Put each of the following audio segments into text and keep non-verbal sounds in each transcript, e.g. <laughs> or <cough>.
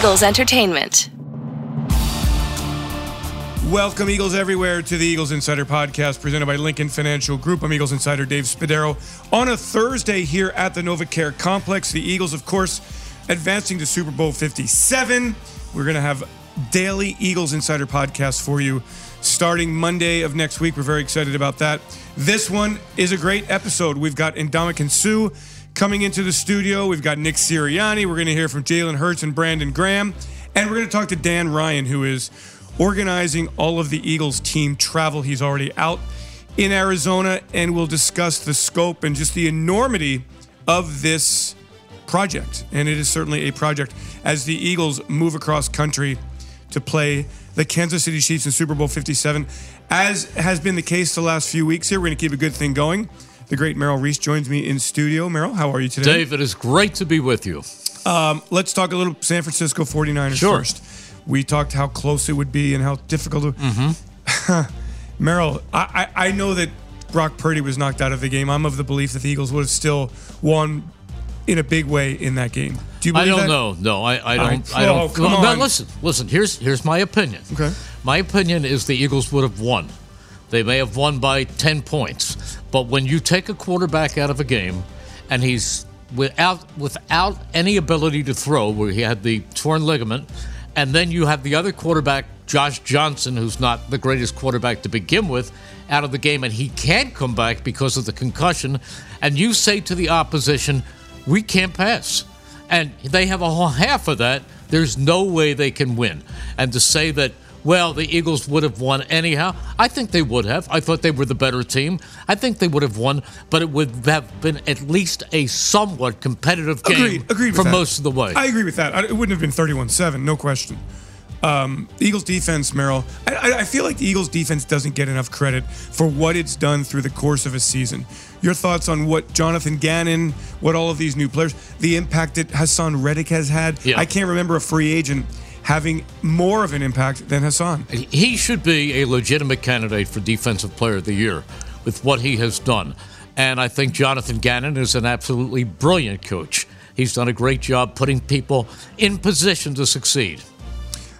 Eagles Entertainment. Welcome, Eagles everywhere, to the Eagles Insider Podcast presented by Lincoln Financial Group. I'm Eagles Insider Dave Spadaro. On a Thursday here at the NovaCare Complex, the Eagles, of course, advancing to Super Bowl 57. We're going to have daily Eagles Insider Podcast for you starting Monday of next week. We're very excited about that. This one is a great episode. We've got Ndamukong Suh coming into the studio. We've got Nick Sirianni. We're going to hear from Jalen Hurts and Brandon Graham. And we're going to talk to Dan Ryan, who is organizing all of the Eagles team travel. He's already out in Arizona, and we'll discuss the scope and just the enormity of this project. And it is certainly a project as the Eagles move across country to play the Kansas City Chiefs in Super Bowl 57. As has been the case the last few weeks here, we're going to keep a good thing going. The great Merrill Reese joins me in studio. Merrill, how are you today? Dave, it is great to be with you. Um, let's talk a little San Francisco 49ers Sure. first. We talked how close it would be and how difficult. It, Mm-hmm. <laughs> Merrill, I, I, I know that Brock Purdy was knocked out of the game. I'm of the belief that the Eagles would have still won in a big way in that game. Do you I believe don't that? know. No, I, I don't. I- I don't. oh, come no, on. listen, listen. Here's here's my opinion. Okay. My opinion is the Eagles would have won. They may have won by ten points, but when you take a quarterback out of a game, and he's without without any ability to throw, where he had the torn ligament, and then you have the other quarterback, Josh Johnson, who's not the greatest quarterback to begin with, out of the game, and he can't come back because of the concussion, and you say to the opposition, "We can't pass." and they have a whole half of that, there's no way they can win. And to say that, well, the Eagles would have won anyhow, I think they would have. I thought they were the better team. I think they would have won, but it would have been at least a somewhat competitive game Agreed. Agreed for that. most of the way. I agree with that. It wouldn't have been 31-7, no question. Um, Eagles defense, Merrill. I, I- I feel like the Eagles defense doesn't get enough credit for what it's done through the course of a season. Your thoughts on what Jonathan Gannon, what all of these new players, the impact that Hassan Reddick has had. Yeah. I can't remember a free agent having more of an impact than Hassan. he should be a legitimate candidate for Defensive Player of the Year with what he has done. And I think Jonathan Gannon is an absolutely brilliant coach. He's done a great job putting people in position to succeed.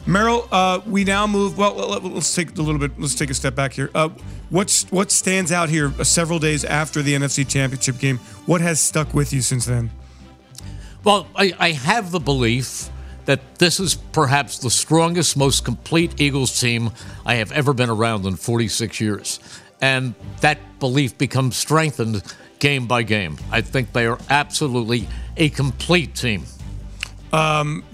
Merrill, uh, we now move. Well, let- let's take a little bit. Let's take a step back here. Uh, what's what stands out here? Uh, several days after the NFC Championship game, what has stuck with you since then? Well, I, I have the belief that this is perhaps the strongest, most complete Eagles team I have ever been around in 46 years. And that belief becomes strengthened game by game. I think they are absolutely a complete team.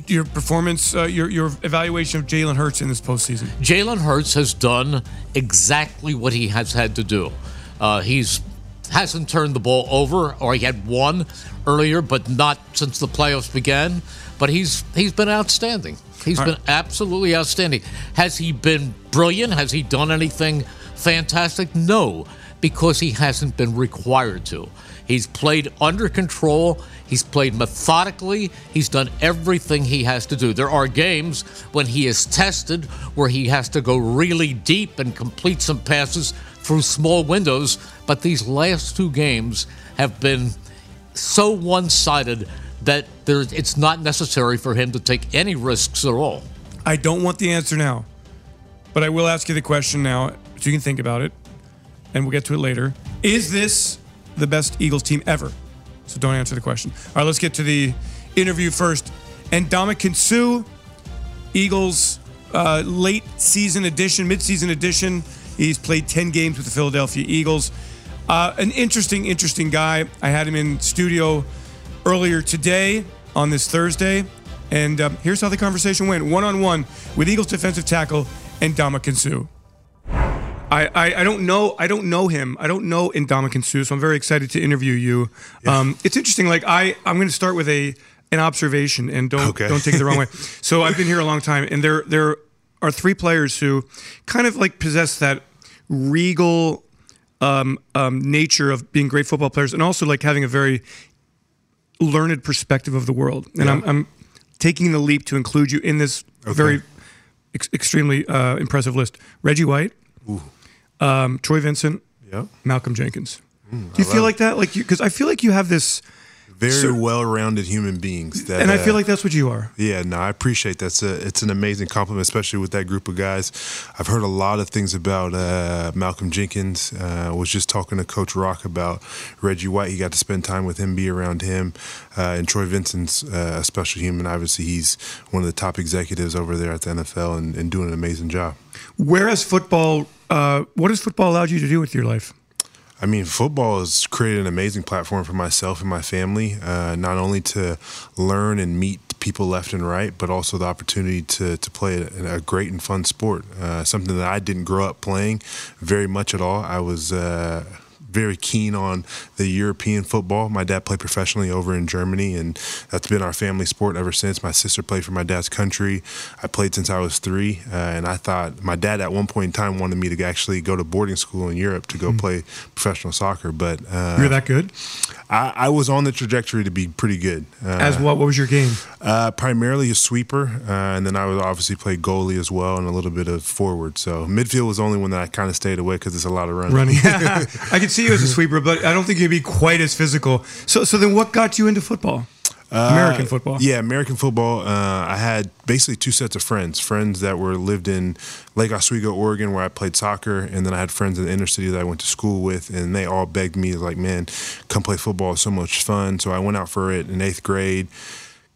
Your performance, uh, your your evaluation of Jalen Hurts in this postseason. Jalen Hurts has done exactly what he has had to do. Uh, he's hasn't turned the ball over, or he had one earlier, but not since the playoffs began. But he's he's been outstanding. He's been absolutely outstanding. Has he been brilliant? Has he done anything fantastic? No, because he hasn't been required to. He's played under control. He's played methodically. He's done everything he has to do. There are games when he is tested where he has to go really deep and complete some passes through small windows. But these last two games have been so one sided that it's not necessary for him to take any risks at all. I don't want the answer now, but I will ask you the question now, so you can think about it, and we'll get to it later. Is this the best Eagles team ever? So don't answer the question. All right, let's get to the interview first. Ndamukong Suh, Eagles uh, late season edition, mid-season edition. He's played 10 games with the Philadelphia Eagles. Uh, an interesting, interesting guy. I had him in studio earlier today on this Thursday. And um, here's how the conversation went one on one with Eagles defensive tackle and Suh. I, I, I don't know I don't know him I don't know Ndamukong Suh so I'm very excited to interview you. Um, it's interesting. Like I I'm going to start with a an observation and don't Okay. don't take it the wrong way. <laughs> So I've been here a long time and there there are three players who kind of like possess that regal um, um, nature of being great football players and also like having a very learned perspective of the world. And I'm, I'm taking the leap to include you in this very ex- extremely uh, impressive list. Reggie White, um, Troy Vincent, Yeah. Malcolm Jenkins. Do you feel like that? Like you, because I feel like you have this very So- well-rounded human beings. That, And I uh, feel like that's what you are. Yeah, no, I appreciate that's a it's an amazing compliment, especially with that group of guys. I've heard a lot of things about uh, Malcolm Jenkins. Uh, was just talking to Coach Rock about Reggie White. He got to spend time with him, be around him, uh, and Troy Vincent's uh, a special human. Obviously, he's one of the top executives over there at the NFL and, and doing an amazing job. Where has football? Uh, what has football allowed you to do with your life? I mean, football has created an amazing platform for myself and my family, uh, not only to learn and meet people left and right, but also the opportunity to, to play a, a great and fun sport. Uh, something that I didn't grow up playing very much at all. I was. Uh, very keen on the European football. My dad played professionally over in Germany, and that's been our family sport ever since. My sister played for my dad's country. I played since I was three, uh, and I thought my dad at one point in time wanted me to actually go to boarding school in Europe to go play professional soccer. But uh, You're that good. I, I was on the trajectory to be pretty good. Uh, As what? What was your game? uh, primarily a sweeper, uh, and then I would obviously play goalie as well, and a little bit of forward. So midfield was the only one that I kind of stayed away because it's a lot of running. Running. <laughs> <laughs> I could see you as a sweeper, but I don't think you'd be quite as physical. So, so then, what got you into football? American football. Uh, Yeah, American football. Uh, I had basically two sets of friends. Friends that were lived in Lake Oswego, Oregon, where I played soccer, and then I had friends in the inner city that I went to school with, and they all begged me like, "Man, come play football. It's so much fun." So I went out for it in eighth grade.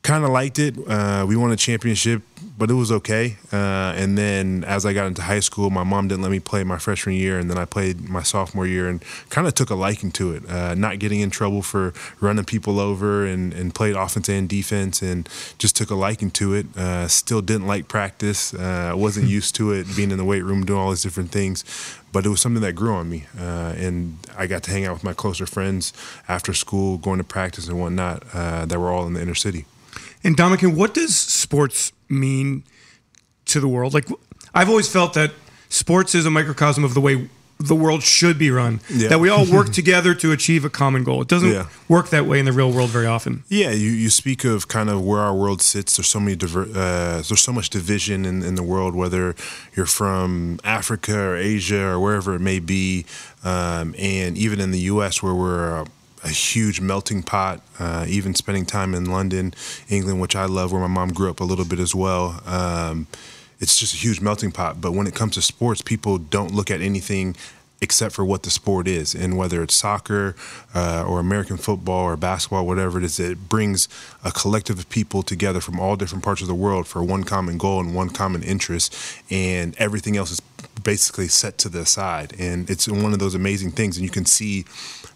Kind of liked it. Uh, we won a championship, but it was okay. Uh, and then as I got into high school, my mom didn't let me play my freshman year, and then I played my sophomore year, and kind of took a liking to it. Uh, not getting in trouble for running people over, and, and played offense and defense, and just took a liking to it. Uh, still didn't like practice. Uh, wasn't <laughs> used to it, being in the weight room, doing all these different things. But it was something that grew on me, uh, and I got to hang out with my closer friends after school, going to practice and whatnot. Uh, that were all in the inner city. And Ndamukong, what does sports mean to the world? Like, I've always felt that sports is a microcosm of the way the world should be run. Yeah. That we all work <laughs> together to achieve a common goal. It doesn't Yeah. work that way in the real world very often. Yeah, you, you speak of kind of where our world sits. There's so many diver, uh, there's so much division in, in the world, whether you're from Africa or Asia or wherever it may be, um, and even in the U.S. where we're a, a huge melting pot. Uh, even spending time in London, England, which I love, where my mom grew up a little bit as well. Um, it's just a huge melting pot. But when it comes to sports, people don't look at anything except for what the sport is, and whether it's soccer uh, or American football or basketball, whatever it is, it brings a collective of people together from all different parts of the world for one common goal and one common interest, and everything else is basically set to the side. And it's one of those amazing things, and you can see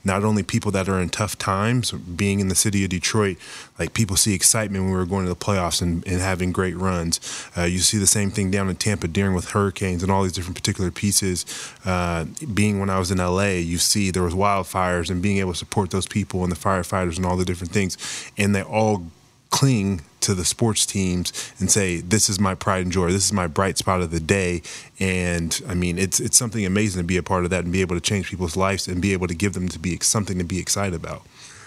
not only people that are in tough times, being in the city of Detroit, like people see excitement when we were going to the playoffs and, and having great runs. Uh, you see the same thing down in Tampa dealing with hurricanes and all these different particular pieces. Uh, being when I was in LA, you see there was wildfires and being able to support those people and the firefighters and all the different things, and they all cling to the sports teams and say this is my pride and joy. This is my bright spot of the day. And i mean it's it's something amazing to be a part of that and be able to change people's lives and be able to give them to be something to be excited about.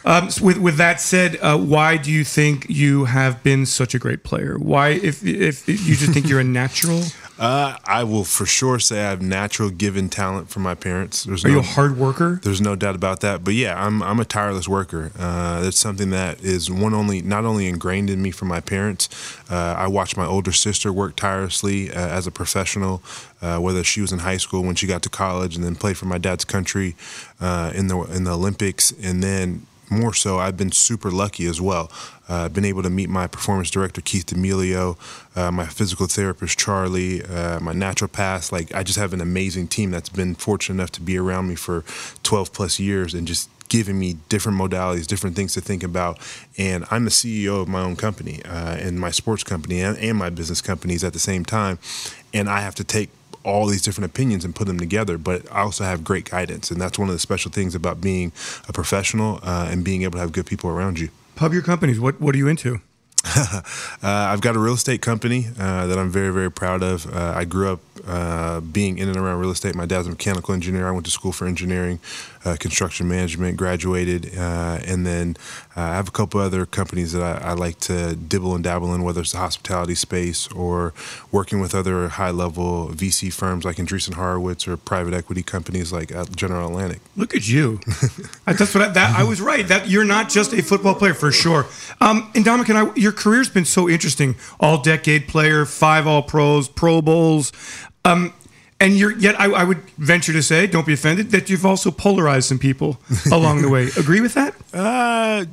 Um, so with with that said, uh, why do you think you have been such a great player? Why, if if you just think you're a natural, uh, i will for sure say i have natural given talent from my parents there's are no, you a hard worker? There's no doubt about that. But yeah, I'm I'm a tireless worker. Uh, that's something that is one only not only ingrained in me from my parents. Uh, I watched my older sister work tirelessly uh, as a professional, uh, whether she was in high school when she got to college, and then played for my dad's country uh, in the in the Olympics, and then more so, I've been super lucky as well. Uh, I've been able to meet my performance director Keith D'Amelio, uh, my physical therapist Charlie, uh, my naturopath. Like I just have an amazing team that's been fortunate enough to be around me for 12 plus years and just giving me different modalities, different things to think about. And I'm the CEO of my own company uh, and my sports company and, and my business companies at the same time. And I have to take all these different opinions and put them together, but I also have great guidance. And that's one of the special things about being a professional uh, and being able to have good people around you. Pub your companies. What what are you into? <laughs> Uh, I've got a real estate company uh, that I'm very, very proud of. Uh, I grew up uh, being in and around real estate. My dad's a mechanical engineer. I went to school for engineering. Uh, construction management, graduated, uh, and then uh, I have a couple other companies that I, I, like to dibble and dabble in, whether it's the hospitality space or working with other high level VC firms like Andreessen Horowitz or private equity companies like General Atlantic. Look at you. That's what I, that I was right. That you're not just a football player for sure. Um, and Ndamukong, and I, your career's been so interesting. All decade player, five All Pros, Pro Bowls. Um, and you're yet I, I, would venture to say, don't be offended, that you've also polarized some people <laughs> along the way. Agree with that? Uh,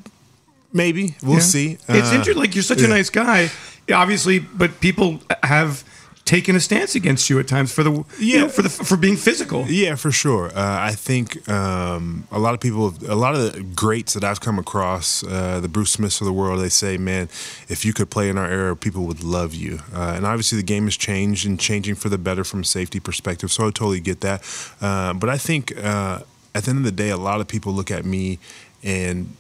maybe we'll yeah. see. It's uh, interesting. Like you're such yeah. a nice guy, obviously, but people have taken a stance against you at times for the yeah you know, for the for being physical. Yeah, for sure. Uh, I think um, a lot of people, a lot of the greats that I've come across, uh, the Bruce Smiths of the world, they say, "Man, if you could play in our era, people would love you." Uh, and obviously, the game has changed and changing for the better from a safety perspective. So I totally get that. Uh, but I think uh, at the end of the day, a lot of people look at me and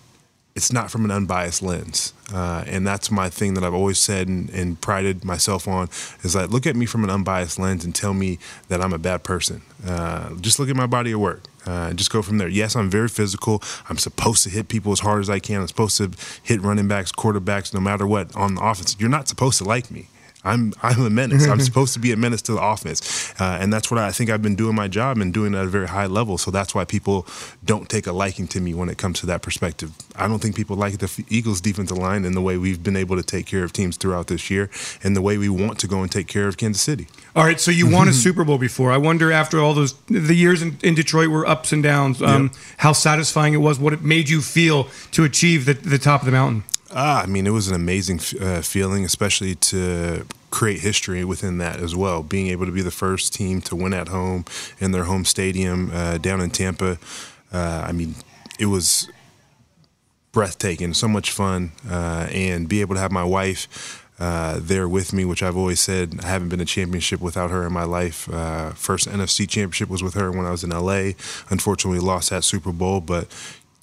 it's not from an unbiased lens. Uh, and that's my thing that I've always said and, and, prided myself on is like, look at me from an unbiased lens and tell me that I'm a bad person. Uh, just look at my body of work. Uh, just go from there. Yes, I'm very physical. I'm supposed to hit people as hard as I can. I'm supposed to hit running backs, quarterbacks, no matter what on the offense. You're not supposed to like me. I'm I'm a menace. I'm <laughs> supposed to be a menace to the offense, uh, and that's what I think I've been doing my job and doing at a very high level. So that's why people don't take a liking to me when it comes to that perspective. I don't think people like the Eagles' defensive line and the way we've been able to take care of teams throughout this year, and the way we want to go and take care of Kansas City. All right, so you won a <laughs> Super Bowl before. I wonder after all those the years in, in Detroit were ups and downs, um, yep. how satisfying it was, what it made you feel to achieve the, the top of the mountain. Ah, I mean, it was an amazing uh, feeling, especially to create history within that as well. Being able to be the first team to win at home in their home stadium uh, down in Tampa. Uh, I mean, it was breathtaking, so much fun, uh, and be able to have my wife. Uh, there with me, which I've always said I haven't been a championship without her in my life. Uh, first NFC championship was with her when I was in LA. Unfortunately, lost that Super Bowl, but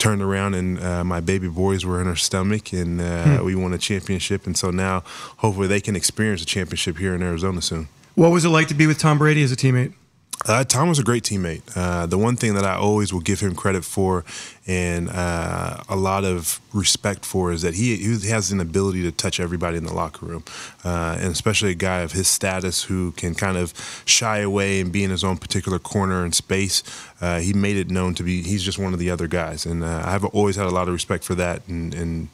turned around and uh, my baby boys were in her stomach and uh, hmm. we won a championship. And so now hopefully they can experience a championship here in arizona soon. What was it like to be with tom brady as a teammate uh, Tom was a great teammate. Uh, the one thing that I always will give him credit for and uh, a lot of respect for is that he, he, has an ability to touch everybody in the locker room. Uh, and especially a guy of his status who can kind of shy away and be in his own particular corner and space. Uh, he made it known to be, he's just one of the other guys. And uh, I've always had a lot of respect for that and, and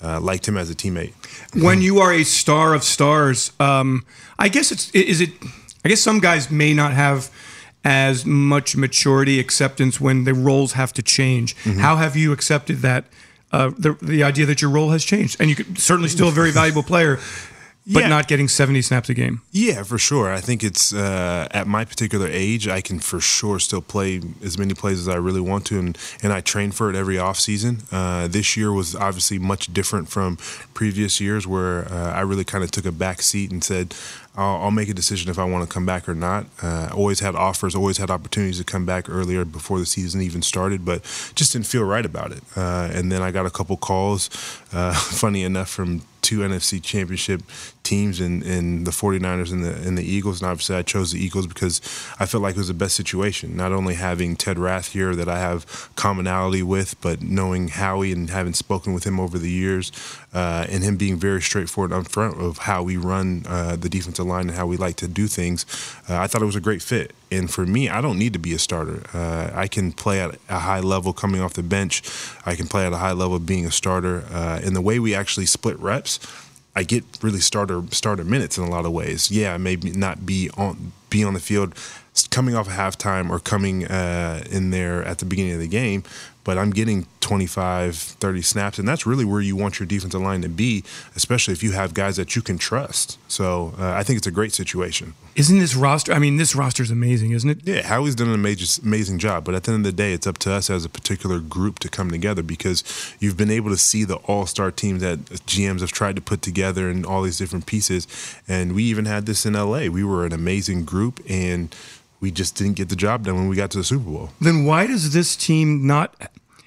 liked him as a teammate. When you are a star of stars, um, I guess it's, is it, I guess some guys may not have as much maturity, acceptance when the roles have to change. Mm-hmm. How have you accepted that? Uh, the the idea that your role has changed, and you could certainly still a very <laughs> valuable player, but yeah. not getting 70 snaps a game. Yeah, for sure. I think it's uh, at my particular age, I can for sure still play as many plays as I really want to, and, and I train for it every off season. Uh, this year was obviously much different from previous years, where uh, I really kind of took a back seat and said, I'll, I'll, make a decision if I want to come back or not. Uh, always had offers, always had opportunities to come back earlier before the season even started, but just didn't feel right about it. Uh, and then I got a couple calls, uh, <laughs> funny enough, from two NFC championship teams in, in the 49ers and the, and the Eagles. And obviously, I chose the Eagles because I felt like it was the best situation. Not only having Ted Rath here that I have commonality with, but knowing Howie and having spoken with him over the years uh, and him being very straightforward up front of how we run uh, the defensive line and how we like to do things, uh, I thought it was a great fit. And for me, I don't need to be a starter. Uh, I can play at a high level coming off the bench. I can play at a high level being a starter. Uh, and the way we actually split reps, I get really starter starter minutes in a lot of ways. Yeah, maybe not be on be on the field coming off a halftime or coming uh, in there at the beginning of the game, but I'm getting 25, 30 snaps, and that's really where you want your defensive line to be, especially if you have guys that you can trust. So uh, I think it's a great situation. Isn't this roster? I mean, this roster is amazing, isn't it? Yeah, Howie's done an amazing, amazing job, but at the end of the day, it's up to us as a particular group to come together because you've been able to see the all star teams that GMs have tried to put together and all these different pieces. And we even had this in LA. We were an amazing group, and we just didn't get the job done when we got to the Super Bowl. Then why does this team not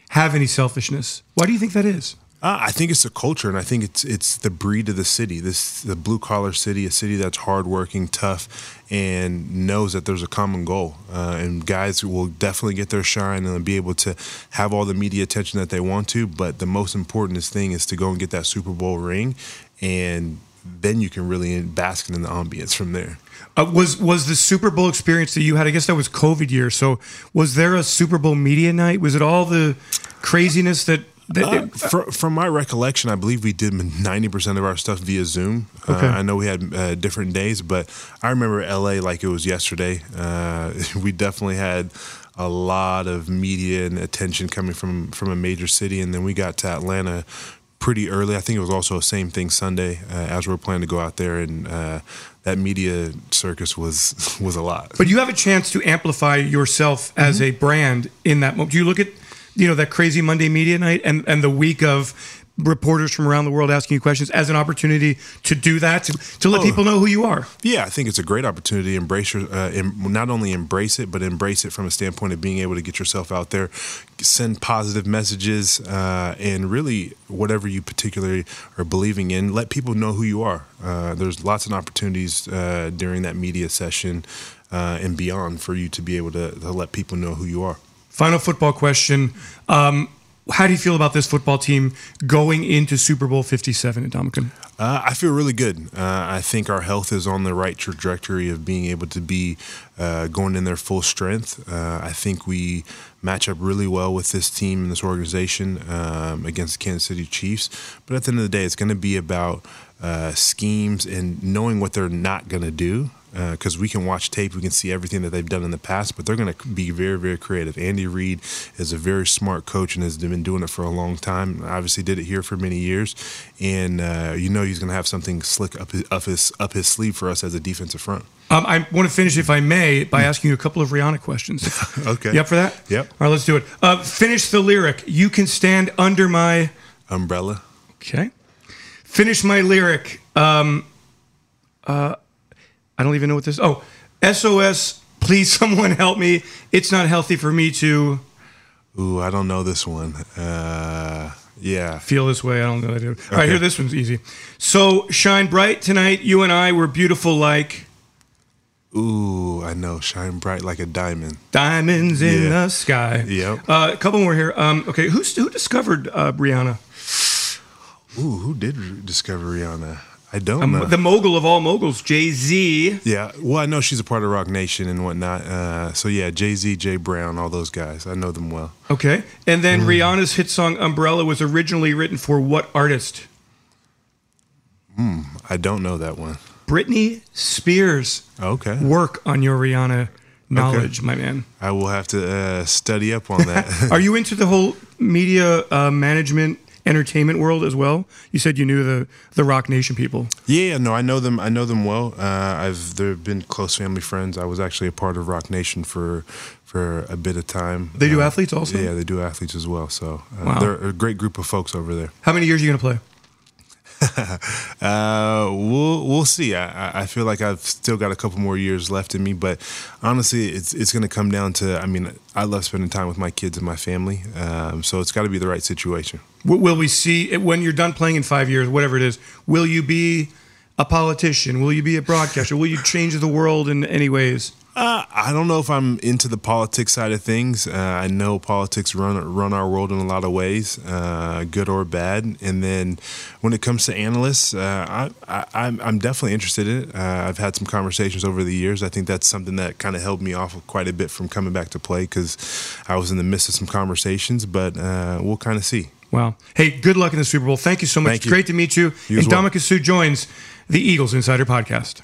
have any selfishness? Why do you think that is? Uh, I think it's the culture, and I think it's it's the breed of the city. This the blue collar city, a city that's hardworking, tough, and knows that there's a common goal. Uh, and guys will definitely get their shine and be able to have all the media attention that they want to. But the most important thing is to go and get that Super Bowl ring, and then you can really bask in the ambience from there. Uh, was was the Super Bowl experience that you had? I guess that was COVID year. So was there a Super Bowl media night? Was it all the craziness that? that Uh, it- fr- from my recollection, I believe we did ninety percent of our stuff via Zoom. Okay. Uh, I know we had uh, different days, but I remember LA like it was yesterday. Uh, <laughs> we definitely had a lot of media and attention coming from from a major city, and then we got to Atlanta pretty early. I think it was also the same thing Sunday uh, as we are planning to go out there, and uh, that media circus was <laughs> was a lot. but you have a chance to amplify yourself as a brand in that moment. Do you look at you know that crazy Monday media night and and the week of reporters from around the world asking you questions as an opportunity to do that to, to let Oh. people know who you are? Yeah, I think it's a great opportunity embrace your, uh, em- not only embrace it, but embrace it from a standpoint of being able to get yourself out there, send positive messages, uh, and really whatever you particularly are believing in, let people know who you are. Uh, there's lots of opportunities uh, during that media session uh, and beyond for you to be able to, to let people know who you are. Final football question. Um, how do you feel about this football team going into Super Bowl 57 in Ndamukong? Uh, I feel really good. Uh, I think our health is on the right trajectory of being able to be uh, going in their full strength. Uh, I think we match up really well with this team and this organization um, against the Kansas City Chiefs. But at the end of the day, it's going to be about uh, schemes and knowing what they're not going to do. Because we can watch tape, we can see everything that they've done in the past, but they're going to be very, very creative. Andy Reid is a very smart coach and has been doing it for a long time. Obviously, did it here for many years, and uh, you know he's going to have something slick up his, up his up his sleeve for us as a defensive front. Um, I want to finish, if I may, by asking you a couple of Rihanna questions. <laughs> Okay. You up for that? Yep. All right, let's do it. Uh, finish the lyric. You can stand under my. Umbrella. Okay. Finish my lyric. Um, uh, I don't even know what this. Oh, SOS. Please, <laughs> someone help me. It's not healthy for me to Ooh, I don't know this one. Uh, yeah. feel this way. I don't know. That I do. All right, Okay. here. This one's easy. So shine bright tonight. You and I were beautiful like Ooh, I know. Shine bright like a diamond. diamonds in Yeah. the sky. Yep. Uh, a couple more here. Um, okay, who's, who discovered uh, Rihanna? Ooh, who did discover Rihanna? I don't Um, know. the mogul of all moguls, Jay Z. yeah, well, I know she's a part of Roc Nation and whatnot. Uh, so yeah, Jay Z, Jay Brown, all those guys. I know them well. Okay, and then Mm. Rihanna's hit song "Umbrella" was originally written for what artist? Hmm. I don't know that one. Britney Spears. Okay, Work on your Rihanna knowledge, my man. I will have to uh, study up on that. <laughs> Are you into the whole media uh, management, entertainment world as well? You said you knew the the Roc Nation people. yeah, no, I know them. I know them well. Uh, I've they've been close family friends. I was actually a part of Rock Nation for for a bit of time. They do Uh, athletes also. Yeah, they do athletes as well. So uh, Wow. they're a great group of folks over there. How many years are you gonna play? <laughs> We'll we'll see. I, I- I feel like I've still got a couple more years left in me, but honestly, it's it's going to come down to. I mean, I love spending time with my kids and my family, um, so it's got to be the right situation. Will we see when you're done playing in five years, whatever it is? Will you be a politician? Will you be a broadcaster? Will you change the world in any ways? Uh, I don't know if I'm into the politics side of things. Uh, I know politics run run our world in a lot of ways, uh, good or bad. And then when it comes to analysts, uh, I, I'm definitely interested in it. Uh, I've had some conversations over the years. I think that's something that kind of held me off quite a bit from coming back to play because I was in the midst of some conversations. But uh, we'll kind of see. Wow. Hey, good luck in the Super Bowl. Thank you so much. Thank It's you. great to meet you. You as and well. Ndamukong Suh joins the Eagles Insider Podcast.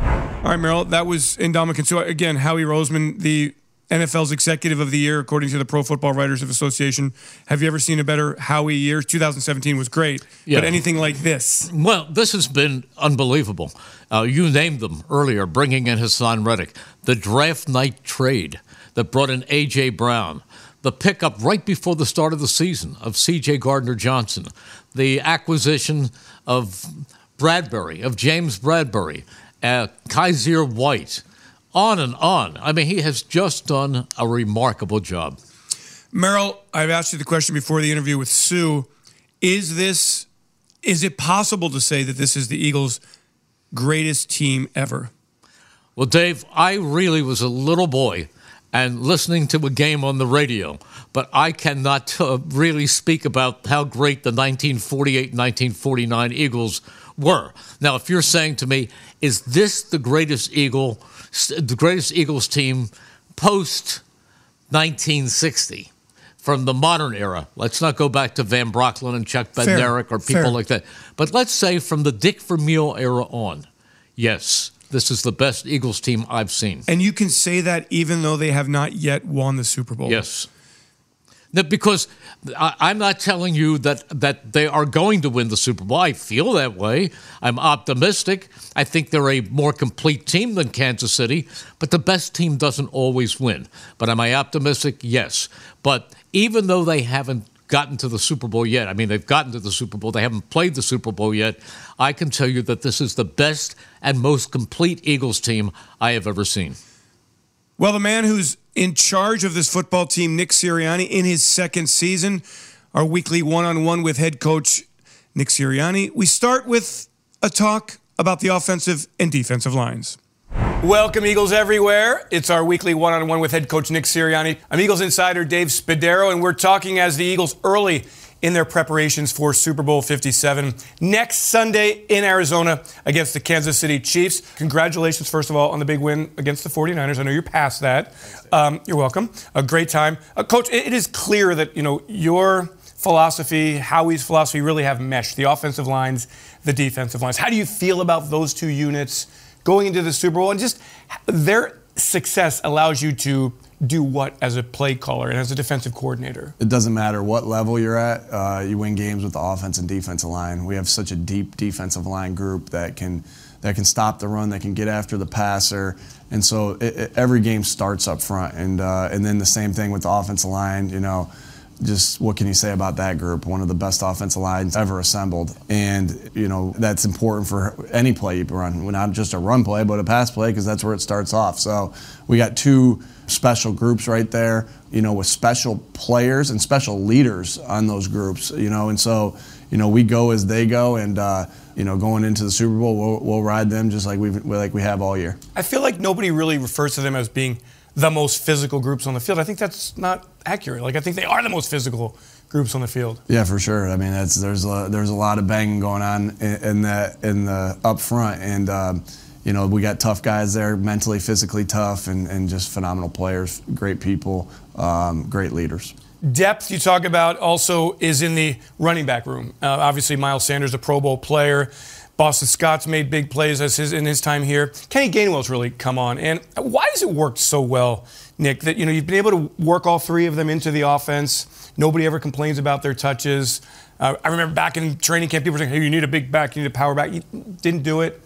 All right, Merrill, that was Ndamukong Suh. Again, Howie Roseman, the NFL's Executive of the Year, according to the Pro Football Writers of Association. Have you ever seen a better Howie year? 2017 was great, Yeah. but anything like this? Well, this has been unbelievable. Uh, you named them earlier, bringing in Hassan Reddick, the draft night trade that brought in A.J. Brown, the pickup right before the start of the season of C.J. Gardner Johnson, the acquisition of Bradberry, of James Bradberry, uh, Kyzir White, on and on. I mean, he has just done a remarkable job. Merrill, I've asked you the question before the interview with Suh. Is this is it possible to say that this is the Eagles' greatest team ever? Well, Dave, I really was a little boy and listening to a game on the radio, but I cannot uh, really speak about how great the 1948 1949 Eagles were. Now, if you're saying to me, is this the greatest Eagle, the greatest Eagles team post 1960? From the modern era. Let's not go back to Van Brocklin and Chuck Bednarik or people Fair. like that. But let's say from the Dick Vermeil era on, yes, this is the best Eagles team I've seen. And you can say that even though they have not yet won the Super Bowl. Yes. That because I, I'm not telling you that that they are going to win the Super Bowl. I feel that way. I'm optimistic. I think they're a more complete team than Kansas City, but the best team doesn't always win. But am I optimistic? Yes. But even though they haven't gotten to the Super Bowl yet, I mean they've gotten to the Super Bowl, they haven't played the Super Bowl yet. I can tell you that this is the best and most complete Eagles team I have ever seen. Well, the man who's in charge of this football team, Nick Sirianni, in his second season, our weekly one on one with head coach Nick Sirianni. We start with a talk about the offensive and defensive lines. Welcome, Eagles everywhere. It's our weekly one on one with head coach Nick Sirianni. I'm Eagles insider Dave Spadaro, and we're talking as the Eagles early in their preparations for Super Bowl 57 next Sunday in Arizona against the Kansas City Chiefs. Congratulations, first of all, on the big win against the 49ers. I know you're past that. Um, you're welcome. A great time. Uh, Coach, it- it is clear that, you know, your philosophy, Howie's philosophy really have meshed the offensive lines, the defensive lines. How do you feel about those two units going into the Super Bowl? And just their success allows you to do what as a play caller and as a defensive coordinator? It doesn't matter what level you're at. Uh, you win games with the offense and defensive line. We have such a deep defensive line group that can that can stop the run, that can get after the passer, and so it, it- every game starts up front. And uh, and then the same thing with the offensive line. You know, just what can you say about that group? One of the best offensive lines ever assembled, and you know that's important for any play you run, not just a run play, but a pass play, because that's where it starts off. So we got two special groups right there, you know, with special players and special leaders on those groups, you know, and so you know we go as they go, and uh, you know going into the Super Bowl, we'll, we'll ride them just like we like we have all year. I feel like nobody really refers to them as being the most physical groups on the field. I think that's not accurate. Like I think they are the most physical groups on the field. Yeah, for sure. I mean, that's there's a, there's a lot of banging going on in, in the in the up front, and um, you know we got tough guys there, mentally, physically tough, and, and just phenomenal players, great people, um, great leaders. Depth you talk about also is in the running back room. Uh, obviously, Miles Sanders, a Pro Bowl player. Boston Scott's made big plays as his, in his time here. Kenny Gainwell's really come on. And why does it work so well, Nick, that you know you've been able to work all three of them into the offense? Nobody ever complains about their touches. Uh, I remember back in training camp, people were saying, "Hey, you need a big back, you need a power back." You didn't do it.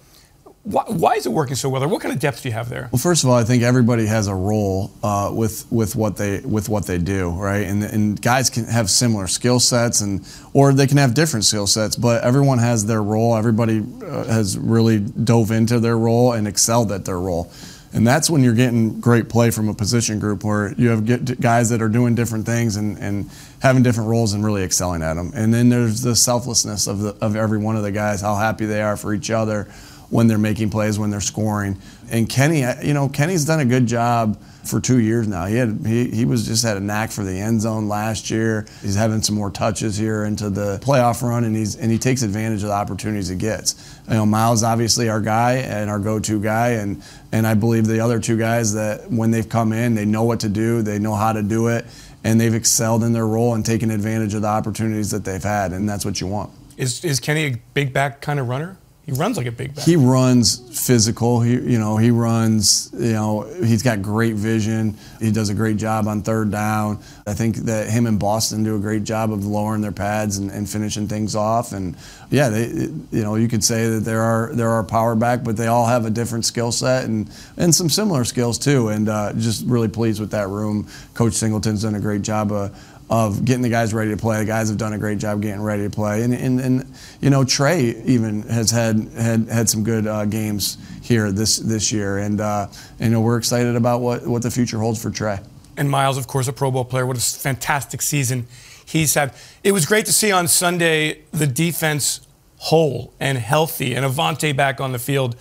Why, why is it working so well? Or what kind of depth do you have there? Well, first of all, I think everybody has a role uh, with with what they with what they do, right? And, and guys can have similar skill sets, and or they can have different skill sets. But everyone has their role. Everybody uh, has really dove into their role and excelled at their role. And that's when you're getting great play from a position group where you have guys that are doing different things and, and having different roles and really excelling at them. And then there's the selflessness of, the, of every one of the guys, how happy they are for each other when they're making plays, when they're scoring. And Kenny, uh, you know, Kenny's done a good job for two years now. He had he, he was just had a knack for the end zone last year. He's having some more touches here into the playoff run, and he's and he takes advantage of the opportunities he gets. You know, Miles obviously our guy and our go-to guy, and and I believe the other two guys that when they've come in, they know what to do, they know how to do it, and they've excelled in their role and taken advantage of the opportunities that they've had, and that's what you want. Is, is Kenny a big back kind of runner? He runs like a big back. He runs physical. He, you know, he runs. You know, he's got great vision. He does a great job on third down. I think that him and Boston do a great job of lowering their pads and, and finishing things off. And yeah, they, you know, you could say that there are there are power back, but they all have a different skill set and and some similar skills too. And uh, just really pleased with that room. Coach Singleton's done a great job of of getting the guys ready to play. The guys have done a great job getting ready to play, and and, and you know Trey even has had had had some good uh, games here this this year, and uh, you know we're excited about what what the future holds for Trey. And Miles, of course, a Pro Bowl player. What a fantastic season he's had. It was great to see on Sunday the defense whole and healthy and Avonte back on the field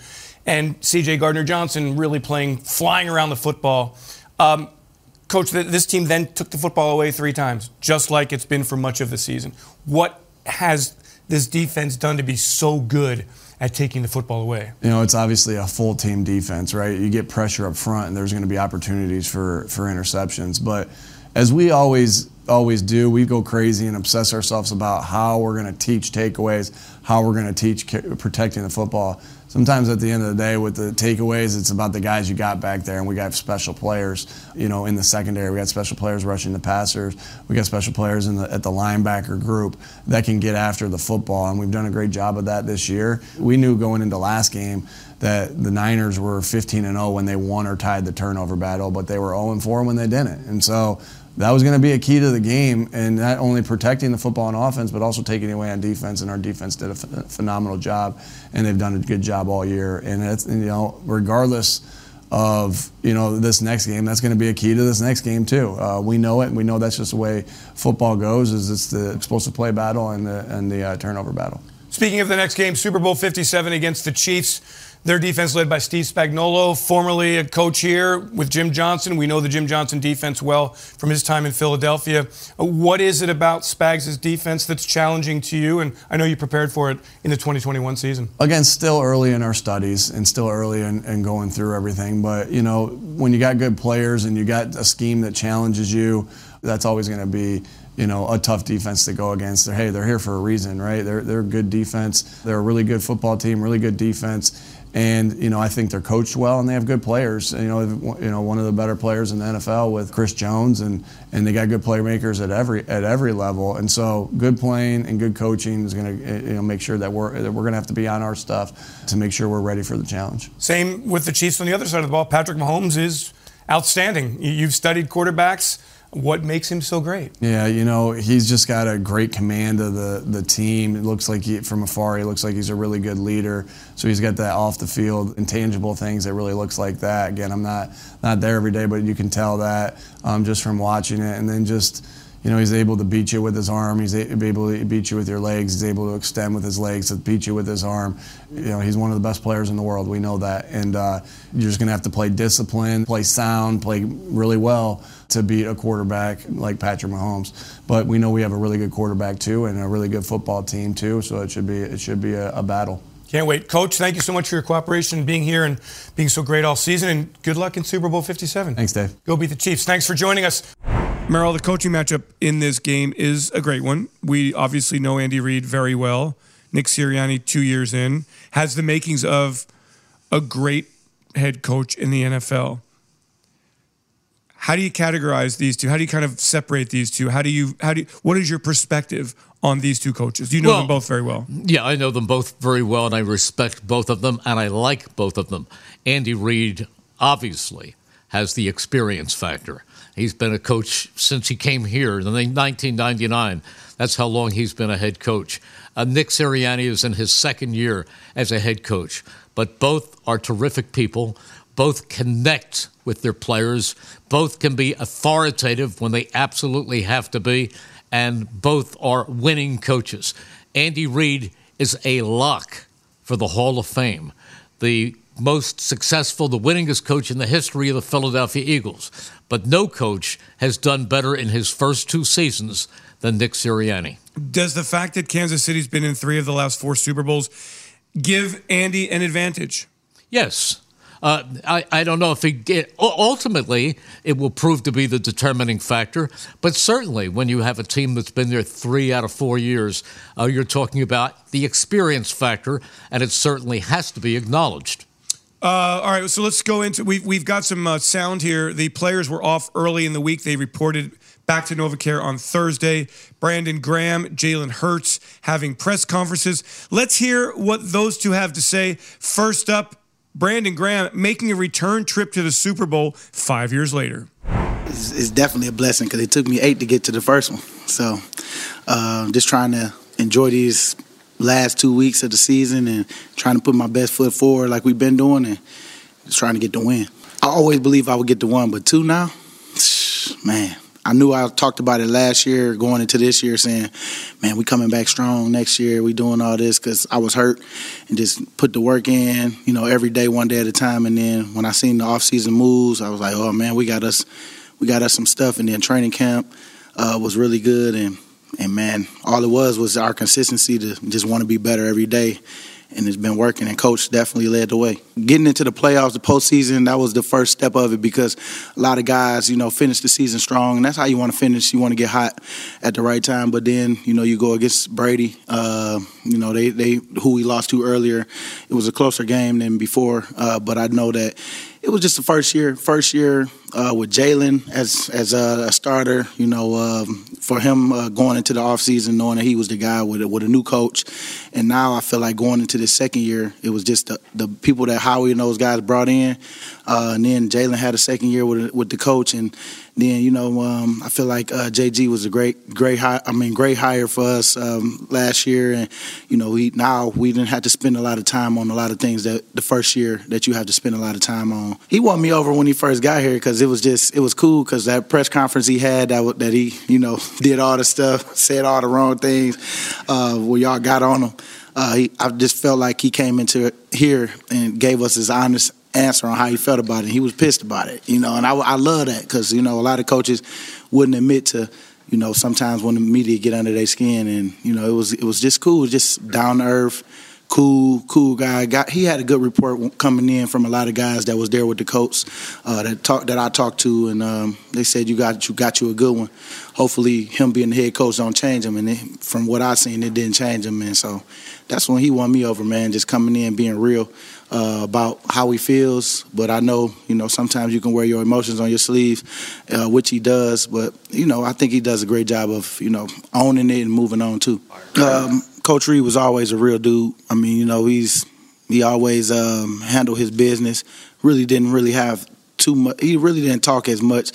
and CJ Gardner Johnson really playing, flying around the football. Um, Coach, this team then took the football away three times, just like it's been for much of the season. What has this defense done to be so good at taking the football away? You know, it's obviously a full team defense, right? You get pressure up front, and there's going to be opportunities for for interceptions. But as we always always do, we go crazy and obsess ourselves about how we're going to teach takeaways, how we're going to teach protecting the football sometimes at the end of the day with the takeaways it's about the guys you got back there. And we got special players you know in the secondary. We got special players rushing the passers. We got special players in the, at the linebacker group that can get after the football. And we've done a great job of that this year. We knew going into last game that the Niners were 15 and 0 when they won or tied the turnover battle but they were 0 and 4 when they didn't. And so that was going to be a key to the game, and not only protecting the football on offense, but also taking it away on defense. And our defense did a phenomenal job, and they've done a good job all year. And you know, regardless of you know this next game, that's going to be a key to this next game too. Uh, we know it, and we know that's just the way football goes. Is it's the explosive play battle and the and the uh, turnover battle. Speaking of the next game, Super Bowl 57 against the Chiefs. Their defense led by Steve Spagnuolo, formerly a coach here with Jim Johnson. We know the Jim Johnson defense well from his time in Philadelphia. What is it about Spags' defense that's challenging to you? And I know you prepared for it in the 2021 season. Again, still early in our studies and still early in, in going through everything. But, you know, when you got good players and you got a scheme that challenges you, that's always going to be you know, a tough defense to go against. They're, hey, they're here for a reason, right? They're, they're a good defense. They're a really good football team, really good defense. And you know, I think they're coached well and they have good players. You know, you know, one of the better players in the NFL with Chris Jones, and and they got good playmakers at every at every level. And so, good playing and good coaching is going to eh, you know make sure that we're that we're going to have to be on our stuff to make sure we're ready for the challenge. Same with the Chiefs on the other side of the ball. Patrick Mahomes is outstanding. You've studied quarterbacks what makes him so great? Yeah, you know, he's just got a great command of the, the team. It looks like he, from afar, he looks like he's a really good leader. So he's got that off the field, intangible things that really looks like that. Again, I'm not not there every day, but you can tell that um, just from watching it. And then just you know, he's able to beat you with his arm. He's able to beat you with your legs. He's able to extend with his legs to beat you with his arm. You know, he's one of the best players in the world. We know that. And uh, you're just going to have to play discipline, play sound, play really well to beat a quarterback like Patrick Mahomes. But we know we have a really good quarterback too, and a really good football team too. So it should be it should be a, a battle. Can't wait. Coach, thank you so much for your cooperation, being here, and being so great all season. And good luck in Super Bowl 57. Thanks, Dave. Go beat the Chiefs. Thanks for joining us. Merrill, the coaching matchup in this game is a great one. We obviously know Andy Reid very well. Nick Sirianni, two years in, has the makings of a great head coach in the NFL. How do you categorize these two? How do you kind of separate these two? How do you how do you, what is your perspective on these two coaches? You know well, them both very well. Yeah, I know them both very well, and I respect both of them, and I like both of them. Andy Reid obviously has the experience factor. He's been a coach since he came here in 1999. That's how long he's been a head coach. Uh, Nick Sirianni is in his second year as a head coach, but both are terrific people. Both connect with their players. Both can be authoritative when they absolutely have to be, and both are winning coaches. Andy Reid is a lock for the Hall of Fame. The most successful, the winningest coach in the history of the Philadelphia Eagles. But no coach has done better in his first two seasons than Nick Sirianni. Does the fact that Kansas City's been in three of the last four Super Bowls give Andy an advantage? Yes. Uh, I, I don't know if he get, ultimately it will prove to be the determining factor, but certainly when you have a team that's been there three out of four years, uh, you're talking about the experience factor, and it certainly has to be acknowledged. Uh, all right, so let's go into. We've we've got some uh, sound here. The players were off early in the week. They reported back to NovaCare on Thursday. Brandon Graham, Jalen Hurts having press conferences. Let's hear what those two have to say. First up, Brandon Graham making a return trip to the Super Bowl five years later. It's, it's definitely a blessing because it took me eight to get to the first one. So, uh, just trying to enjoy these last two weeks of the season and trying to put my best foot forward like we've been doing and just trying to get the win. I always believe I would get the one, but two now, <sighs> man, I knew I talked about it last year, going into this year, saying, "Man, we coming back strong next year. We doing all this because I was hurt and just put the work in, you know, every day, one day at a time. And then when I seen the offseason moves, I was like, oh man, we got us, we got us some stuff. And then training camp uh, was really good, and and man, all it was was our consistency to just want to be better every day and it's been working. And coach definitely led the way. Getting into the playoffs, the postseason, that was the first step of it because a lot of guys, you know, finish the season strong, and that's how you want to finish. You want to get hot at the right time, but then you know you go against Brady. Uh, you know they they who we lost to earlier. It was a closer game than before, uh, but I know that it was just the first year. First year uh, with Jalen as as a, starter. You know, um, for him uh, going into the offseason, knowing that he was the guy with a, with a new coach, and now I feel like going into the second year, it was just the, the people that Howie and those guys brought in, uh, and then Jalen had a second year with with the coach, and then you know um, I feel like uh, JG was a great great hire, I mean great hire for us um, last year, and you know we now we didn't have to spend a lot of time on a lot of things that the first year that you have to spend a lot of time on. He won me over when he first got here because it was just it was cool because that press conference he had that that he you know <laughs> did all the stuff, <laughs> said all the wrong things, uh, where y'all got on him. Uh, he, I just felt like he came into here and gave us his honest answer on how he felt about it. He was pissed about it, you know, and I, I love that because you know a lot of coaches wouldn't admit to, you know, sometimes when the media get under their skin, and you know it was it was just cool, just down to earth, cool, cool guy. Got he had a good report coming in from a lot of guys that was there with the coach uh, that talk that I talked to, and um, they said you got you got you a good one. Hopefully, him being the head coach don't change him, and it, from what I seen, it didn't change him, and so that's when he won me over, man. Just coming in, being real uh, about how he feels. But I know, you know, sometimes you can wear your emotions on your sleeve, uh, which he does. But you know, I think he does a great job of you know owning it and moving on too. Um, Coach Reid was always a real dude. I mean, you know, he's he always um, handled his business. Really didn't really have too much. He really didn't talk as much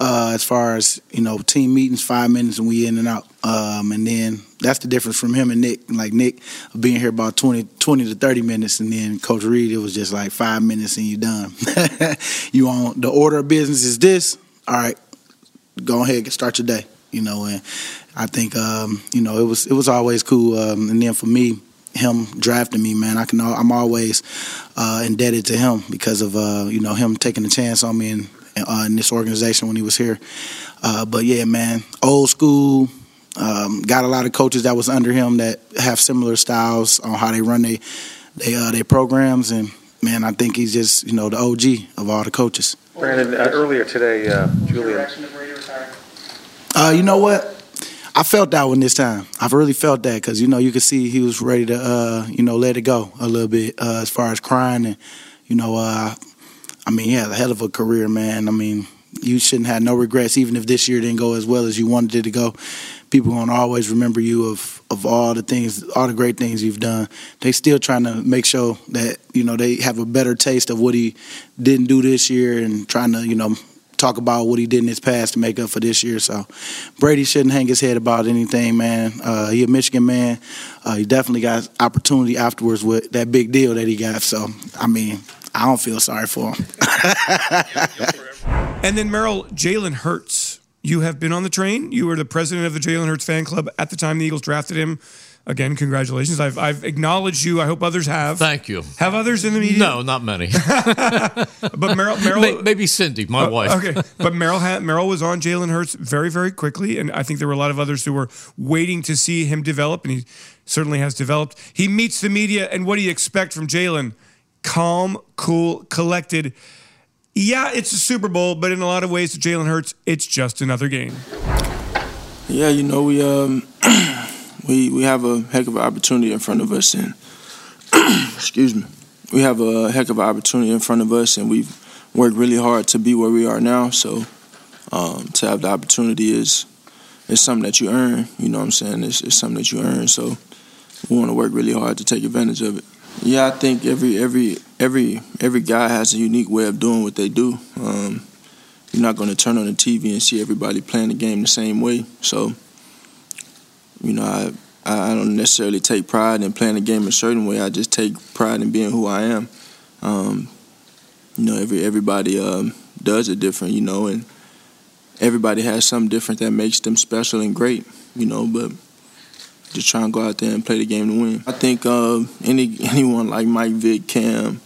uh, as far as you know team meetings, five minutes and we in and out. Um, and then that's the difference from him and Nick. Like Nick being here about 20, 20 to thirty minutes, and then Coach Reid it was just like five minutes and you're done. <laughs> you on the order of business is this. All right, go ahead and start your day. You know, and I think um, you know it was it was always cool. Um, and then for me, him drafting me, man, I can I'm always uh, indebted to him because of uh, you know him taking a chance on me and uh, in this organization when he was here. Uh, but yeah, man, old school. Um, got a lot of coaches that was under him that have similar styles on how they run they they uh, their programs, and man, I think he's just you know the OG of all the coaches. Brandon, uh, earlier today, uh, Julian. Uh, you know what? I felt that one this time. I've really felt that because you know you could see he was ready to uh, you know let it go a little bit uh, as far as crying and you know uh, I mean, he had a hell of a career, man. I mean, you shouldn't have no regrets, even if this year didn't go as well as you wanted it to go. People gonna always remember you of of all the things, all the great things you've done. They still trying to make sure that you know they have a better taste of what he didn't do this year, and trying to you know talk about what he did in his past to make up for this year. So Brady shouldn't hang his head about anything, man. Uh, he a Michigan man. Uh, he definitely got opportunity afterwards with that big deal that he got. So I mean, I don't feel sorry for him. <laughs> and then Merrill, Jalen Hurts. You have been on the train. You were the president of the Jalen Hurts fan club at the time the Eagles drafted him. Again, congratulations. I've, I've acknowledged you. I hope others have. Thank you. Have others in the media? No, not many. <laughs> but Merrill, Merrill maybe Cindy, my uh, wife. Okay, but Merrill, ha- Merrill was on Jalen Hurts very, very quickly, and I think there were a lot of others who were waiting to see him develop, and he certainly has developed. He meets the media, and what do you expect from Jalen? calm, cool, collected. Yeah, it's a Super Bowl, but in a lot of ways, to Jalen Hurts, it's just another game. Yeah, you know we um <clears throat> we we have a heck of an opportunity in front of us, and <clears throat> excuse me, we have a heck of an opportunity in front of us, and we've worked really hard to be where we are now. So um, to have the opportunity is is something that you earn. You know what I'm saying? It's, it's something that you earn. So we want to work really hard to take advantage of it. Yeah, I think every every every every guy has a unique way of doing what they do. Um, you're not going to turn on the TV and see everybody playing the game the same way. So, you know, I I don't necessarily take pride in playing the game a certain way. I just take pride in being who I am. Um, you know, every everybody um, does it different. You know, and everybody has something different that makes them special and great, you know. But just try and go out there and play the game to win. I think uh, any <laughs> anyone like Mike Vick, Cam,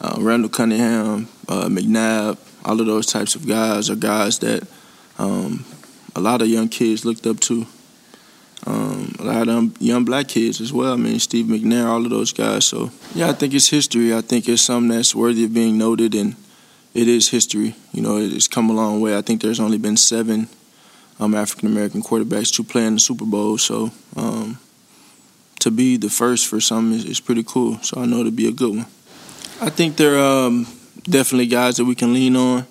uh, Randall Cunningham, uh, McNabb, all of those types of guys are guys that um, a lot of young kids looked up to. Um, a lot of young black kids as well. I mean, Steve McNair, all of those guys. So, yeah, I think it's history. I think it's something that's worthy of being noted, and it is history. You know, it's come a long way. I think there's only been seven um, African American quarterbacks to play in the Super Bowl. So, um, to be the first for some is, is, pretty cool. So, I know it'll be a good one. I think there are um, definitely guys that we can lean on.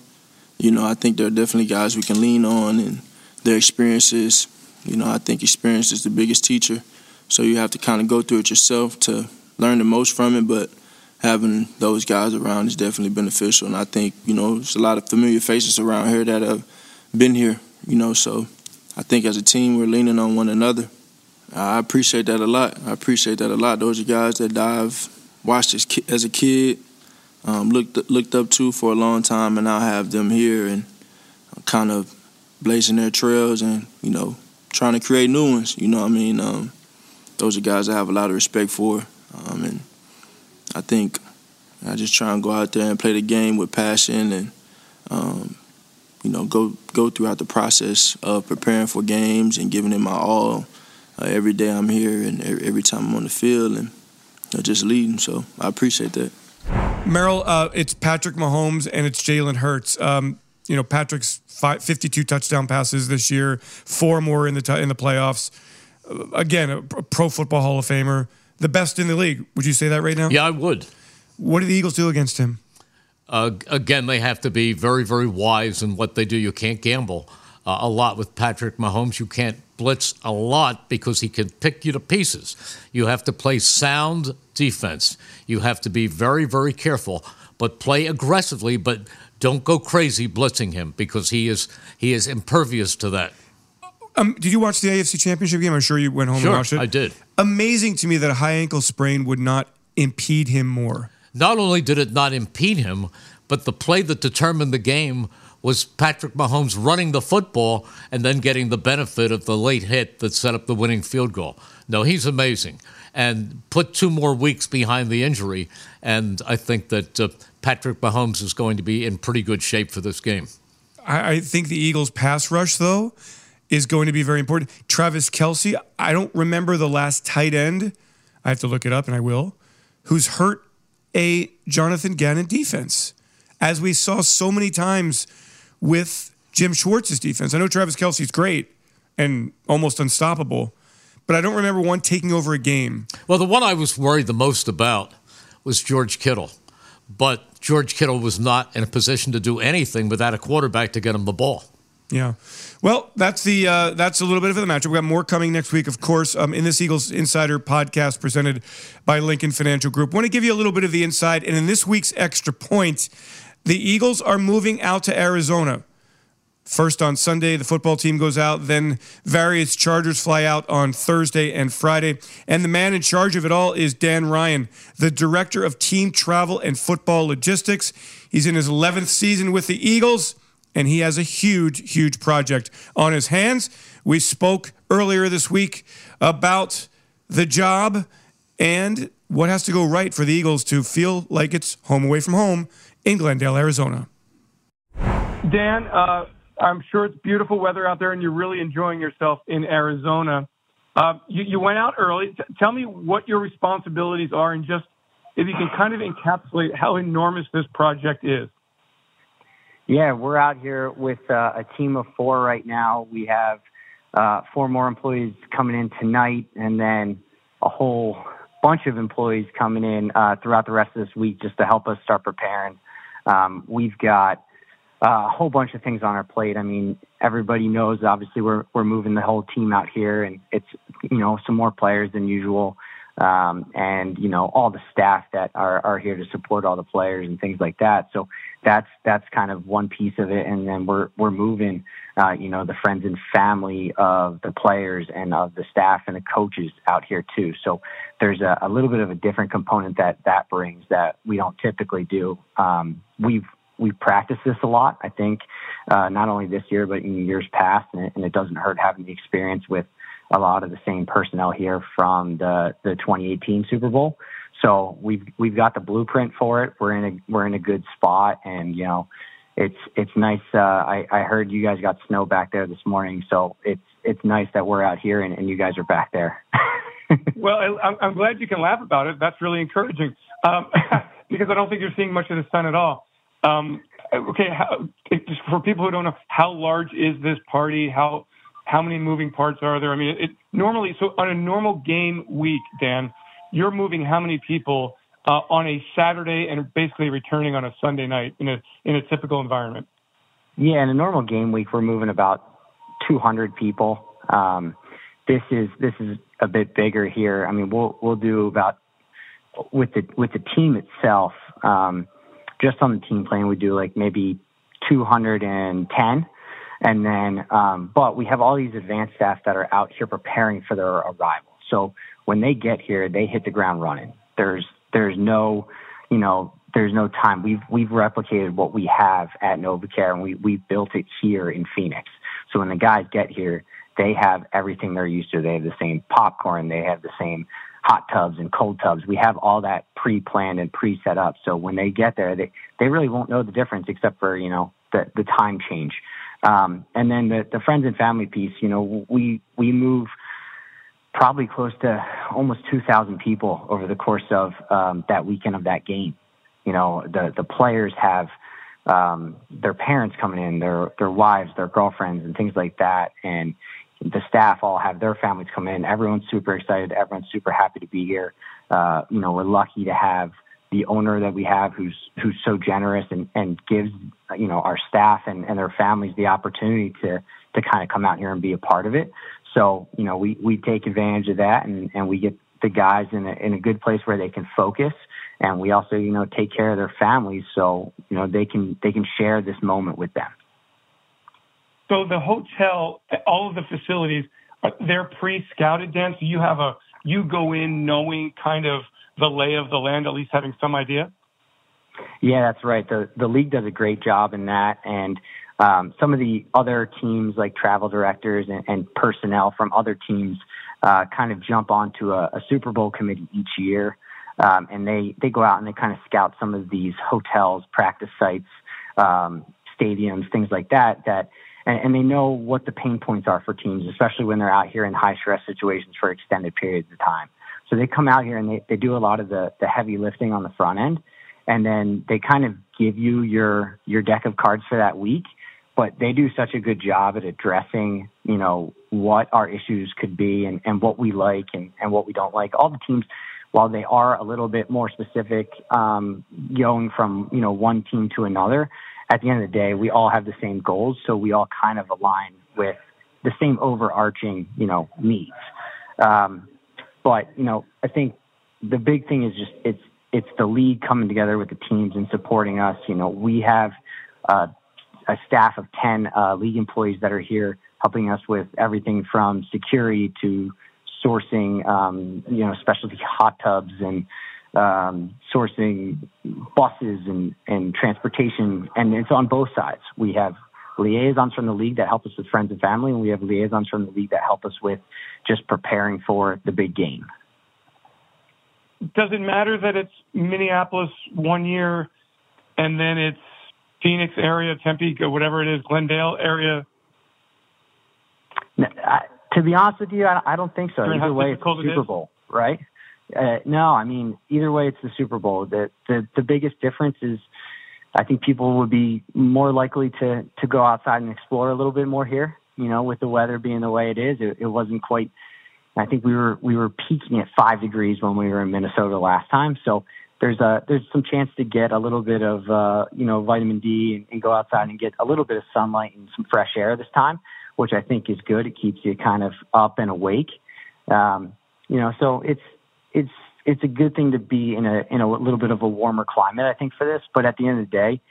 You know, I think there are definitely guys we can lean on and their experiences you know, I think experience is the biggest teacher. So you have to kind of go through it yourself to learn the most from it. But having those guys around is definitely beneficial. And I think, you know, there's a lot of familiar faces around here that have been here, you know. So I think as a team, we're leaning on one another. I appreciate that a lot. I appreciate that a lot. Those are guys that I've watched as, as a kid, um, looked looked up to for a long time, and now have them here and kind of blazing their trails and you know trying to create new ones. You know what I mean? Um, those are guys I have a lot of respect for. Um, and I think I just try and go out there and play the game with passion and, um, you know, go go throughout the process of preparing for games and giving it my all uh, every day I'm here and every time I'm on the field and you know, just leading. So I appreciate that. Merrill, uh, it's Patrick Mahomes and it's Jalen Hurts. Um, you know, Patrick's five, 52 touchdown passes this year, four more in the t- in the playoffs. Uh, again, a, Pro Football Hall of Famer, the best in the league. Would you say that right now? Yeah, I would. What do the Eagles do against him? Uh, again, they have to be very, very wise in what they do. You can't gamble uh, a lot with Patrick Mahomes. You can't blitz a lot because he can pick you to pieces. You have to play sound defense. You have to be very, very careful, but play aggressively, but don't go crazy blitzing him because he is he is impervious to that. Um, did you watch the AFC Championship game? I'm sure you went home sure, and watched it. I did. Amazing to me that a high ankle sprain would not impede him more. Not only did it not impede him, but the play that determined the game was Patrick Mahomes running the football and then getting the benefit of the late hit that set up the winning field goal. No, he's amazing. And put two more weeks behind the injury, and I think that uh, Patrick Mahomes is going to be in pretty good shape for this game. I, I think the Eagles' pass rush, though, is going to be very important. Travis Kelce, I don't remember the last tight end. I have to look it up, and I will. Who's hurt a Jonathan Gannon defense, as we saw so many times with Jim Schwartz's defense. I know Travis Kelce's great and almost unstoppable, but I don't remember one taking over a game. Well, the one I was worried the most about was George Kittle. But George Kittle was not in a position to do anything without a quarterback to get him the ball. Yeah. Well, that's the uh, that's a little bit of the matchup. We got more coming next week, of course, um, in this Eagles Insider podcast presented by Lincoln Financial Group. Want to give you a little bit of the inside, and in this week's extra point, the Eagles are moving out to Arizona. First on Sunday, the football team goes out. Then various Chargers fly out on Thursday and Friday. And the man in charge of it all is Dan Ryan, the director of team travel and football logistics. He's in his 11th season with the Eagles, and he has a huge, huge project on his hands. We spoke earlier this week about the job and what has to go right for the Eagles to feel like it's home away from home in Glendale, Arizona. Dan, uh, I'm sure it's beautiful weather out there, and you're really enjoying yourself in Arizona. Uh, you, you, went out early. T- tell me what your responsibilities are, and just if you can kind of encapsulate how enormous this project is. Yeah, we're out here with uh, a team of four right now. We have uh, four more employees coming in tonight, and then a whole bunch of employees coming in uh, throughout the rest of this week just to help us start preparing. Um, we've got uh, a whole bunch of things on our plate. I mean, everybody knows obviously we're we're moving the whole team out here, and it's you know some more players than usual, um, and you know all the staff that are are here to support all the players and things like that. So that's that's kind of one piece of it, and then we're we're moving, uh, you know, the friends and family of the players and of the staff and the coaches out here too. So there's a, a little bit of a different component that that brings that we don't typically do. Um, we've we've practiced this a lot. I think uh, not only this year but in years past, and it, and it doesn't hurt having the experience with a lot of the same personnel here from the the 2018 Super Bowl. So we've we've got the blueprint for it. We're in a we're in a good spot, and you know, it's it's nice. Uh, I I heard you guys got snow back there this morning, so it's it's nice that we're out here and, and you guys are back there. <laughs> well, I, I'm glad you can laugh about it. That's really encouraging um, <laughs> because I don't think you're seeing much of the sun at all. Um, okay, how, just for people who don't know, how large is this party? How how many moving parts are there? I mean, it, normally, so on a normal game week, Dan, you're moving how many people uh, on a Saturday and basically returning on a Sunday night in a in a typical environment? Yeah, in a normal game week, we're moving about 200 people. Um, this is this is a bit bigger here. I mean, we'll we'll do about with the with the team itself. Um, just on the team plane, we do like maybe 210 and then, um, but we have all these advanced staff that are out here preparing for their arrival. So when they get here, they hit the ground running. There's, there's no, you know, there's no time. We've, we've replicated what we have at NovaCare and we, we've built it here in Phoenix. So when the guys get here, they have everything they're used to. They have the same popcorn. They have the same hot tubs and cold tubs. We have all that pre-planned and pre-set up. So when they get there, they, they really won't know the difference except for, you know, the, the time change. Um, and then the, the friends and family piece, you know, we, we move probably close to almost 2,000 people over the course of um, that weekend of that game. You know, the, the players have um, their parents coming in, their, their wives, their girlfriends, and things like that. And the staff all have their families come in. Everyone's super excited. Everyone's super happy to be here. Uh, you know, we're lucky to have the owner that we have who's who's so generous and, and gives you know our staff and, and their families the opportunity to to kind of come out here and be a part of it. So, you know, we, we take advantage of that and, and we get the guys in a, in a good place where they can focus. And we also, you know, take care of their families so, you know, they can, they can share this moment with them. So the hotel, all of the facilities, they're pre-scouted, Dan. So you have a, you go in knowing kind of the lay of the land, at least having some idea. Yeah, that's right. The the league does a great job in that, and um, some of the other teams, like travel directors and, and personnel from other teams, uh, kind of jump onto a, a Super Bowl committee each year, um, and they they go out and they kind of scout some of these hotels, practice sites, um, stadiums, things like that. That and, they know what the pain points are for teams, especially when they're out here in high stress situations for extended periods of time. So they come out here and they, they do a lot of the, the heavy lifting on the front end, and then they kind of give you your your deck of cards for that week but they do such a good job at addressing, you know, what our issues could be and, and what we like and, and what we don't like. All the teams, while they are a little bit more specific, um, going from, you know, one team to another, at the end of the day, we all have the same goals. So we all kind of align with the same overarching, you know, needs. Um, but, you know, I think the big thing is just it's, it's the league coming together with the teams and supporting us. You know, we have, uh, a staff of 10 uh, league employees that are here helping us with everything from security to sourcing, um, you know, specialty hot tubs and um, sourcing buses and, and transportation. And it's on both sides. We have liaisons from the league that help us with friends and family, and we have liaisons from the league that help us with just preparing for the big game. Does it matter that it's Minneapolis one year and then it's Phoenix area, Tempe, whatever it is, Glendale area? I, to be honest with you, I, I don't think so. Either way, it's the Super Bowl, right? Uh, no, I mean either way, it's the Super Bowl. The, the the biggest difference is, I think people would be more likely to to go outside and explore a little bit more here. You know, with the weather being the way it is, it, it wasn't quite. I think we were we were peaking at five degrees when we were in Minnesota last time, so there's a there's some chance to get a little bit of uh, you know vitamin D and, and go outside and get a little bit of sunlight and some fresh air this time, which I think is good. It keeps you kind of up and awake. Um, you know, so it's it's it's a good thing to be in a in a little bit of a warmer climate. I think for this, but at the end of the day,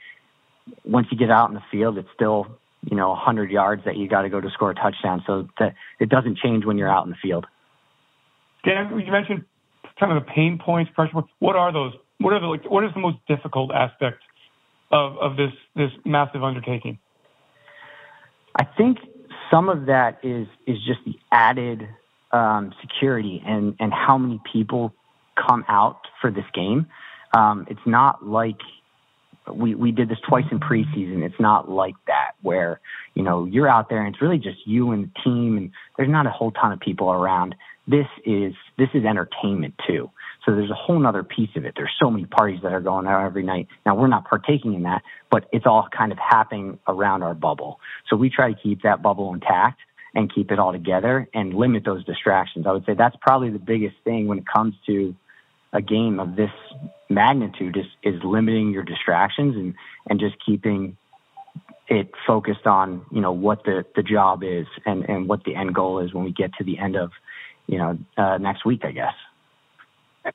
once you get out in the field, it's still you know 100 yards that you got to go to score a touchdown. So that it doesn't change when you're out in the field. Dan, you mentioned kind of the pain points, pressure. points. What are those? What are the like, what is the most difficult aspect of, of this this massive undertaking? I think some of that is is just the added um, security and and how many people come out for this game. Um, it's not like we we did this twice in preseason. It's not like that where you know you're out there and it's really just you and the team, and there's not a whole ton of people around. This is this is entertainment too. So there's a whole nother piece of it. There's so many parties that are going out every night. Now we're not partaking in that, but it's all kind of happening around our bubble. So we try to keep that bubble intact and keep it all together and limit those distractions. I would say that's probably the biggest thing when it comes to a game of this magnitude is, is limiting your distractions and, and just keeping it focused on, you know, what the, the job is and, and what the end goal is when we get to the end of, you know, uh, next week, I guess.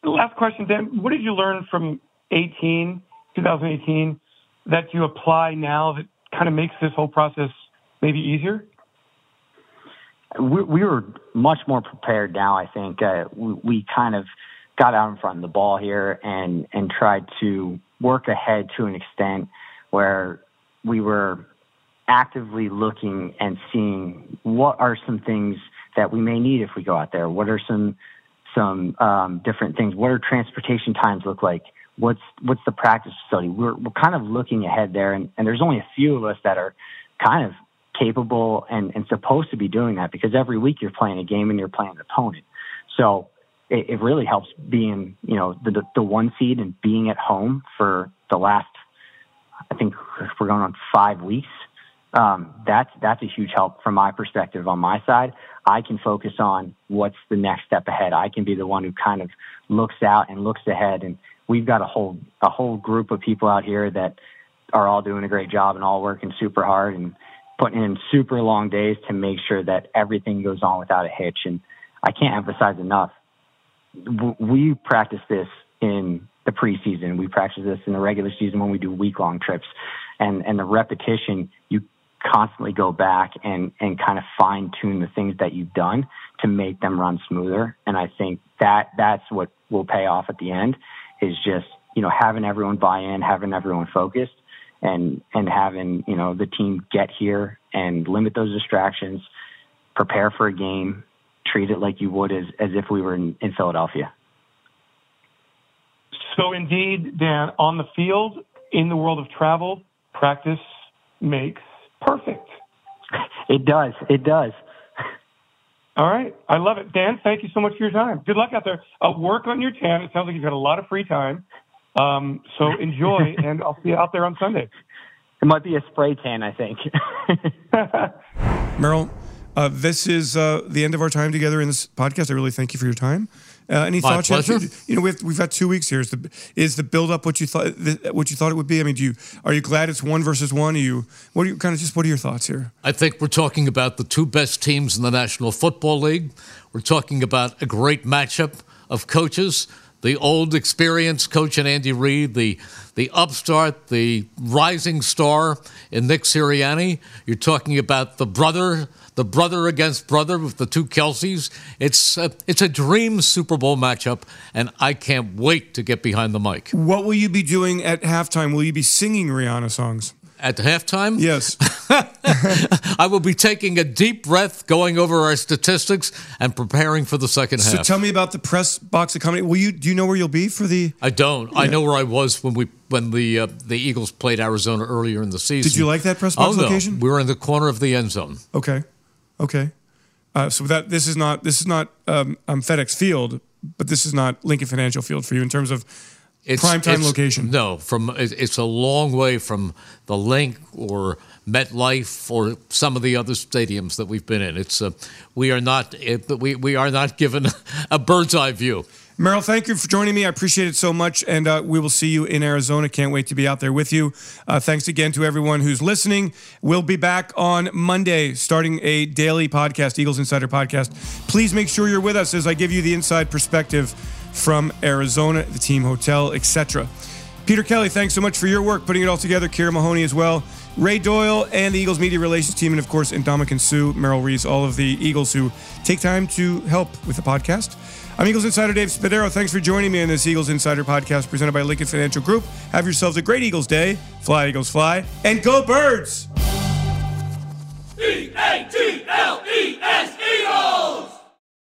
Last question, Dan. What did you learn from 18, 2018, that you apply now that kind of makes this whole process maybe easier? We, we were much more prepared now. I think uh, we, we kind of got out in front of the ball here and and tried to work ahead to an extent where we were actively looking and seeing what are some things that we may need if we go out there. What are some some um, different things. What are transportation times look like? What's what's the practice facility? We're we're kind of looking ahead there, and, and there's only a few of us that are kind of capable and, and supposed to be doing that because every week you're playing a game and you're playing an opponent. So it, it really helps being you know the the one seed and being at home for the last I think we're going on five weeks. Um, that's that's a huge help from my perspective on my side. I can focus on what's the next step ahead. I can be the one who kind of looks out and looks ahead. And we've got a whole a whole group of people out here that are all doing a great job and all working super hard and putting in super long days to make sure that everything goes on without a hitch. And I can't emphasize enough. We practice this in the preseason. We practice this in the regular season when we do week long trips. And, and the repetition, you constantly go back and, and kind of fine tune the things that you've done to make them run smoother. And I think that that's what will pay off at the end is just, you know, having everyone buy in, having everyone focused and, and having, you know, the team get here and limit those distractions, prepare for a game, treat it like you would as, as if we were in, in Philadelphia. So indeed, Dan, on the field, in the world of travel, practice makes perfect. It does. It does. All right. I love it. Dan, thank you so much for your time. Good luck out there. Uh, work on your tan. It sounds like you've got a lot of free time. Um, so enjoy, <laughs> and I'll see you out there on Sunday. It might be a spray tan, I think. <laughs> Merrill, uh, this is uh, the end of our time together in this podcast. I really thank you for your time. Uh, any My thoughts? yet? pleasure. You know, we've we've got two weeks here. Is the is the build up what you thought what you thought it would be? I mean, do you are you glad it's one versus one? Are you what are you kind of just what are your thoughts here? I think we're talking about the two best teams in the National Football League. We're talking about a great matchup of coaches. The old experienced coach and Andy Reid, the the upstart, the rising star in Nick Sirianni. You're talking about the brother, the brother against brother with the two Kelces. It's a, it's a dream Super Bowl matchup, and I can't wait to get behind the mic. What will you be doing at halftime? Will you be singing Rihanna songs? At halftime, Yes. <laughs> I will be taking a deep breath, going over our statistics, and preparing for the second so half. So tell me about the press box accommodation. Will you do you know where you'll be for the? I don't. I know where I was when we when the uh, the Eagles played Arizona earlier in the season. Did you like that press box oh, no. location? We were in the corner of the end zone. Okay, okay. Uh, so that this is not this is not um, um, FedEx Field, but this is not Lincoln Financial Field for you in terms of prime time it's- location. No, from it's a long way from the Link or MetLife or some of the other stadiums that we've been in. It's uh, we are not it, we we are not <laughs> given a bird's eye view. Merrill, thank you for joining me. I appreciate it so much, and uh, we will see you in Arizona. Can't wait to be out there with you. Uh, thanks again to everyone who's listening. We'll be back on Monday, starting a daily podcast, Eagles Insider Podcast. Please make sure you're with us as I give you the inside perspective from Arizona, the team hotel, etc. Peter Kelly, thanks so much for your work putting it all together. Kira Mahoney as well. Ray Doyle and the Eagles media relations team, and of course, Ndamukong Suh, Merrill Reese, all of the Eagles who take time to help with the podcast. I'm Eagles Insider Dave Spadaro. Thanks for joining me in this Eagles Insider podcast presented by Lincoln Financial Group. Have yourselves a great Eagles day. Fly, Eagles, fly. And go, birds! E A T L E S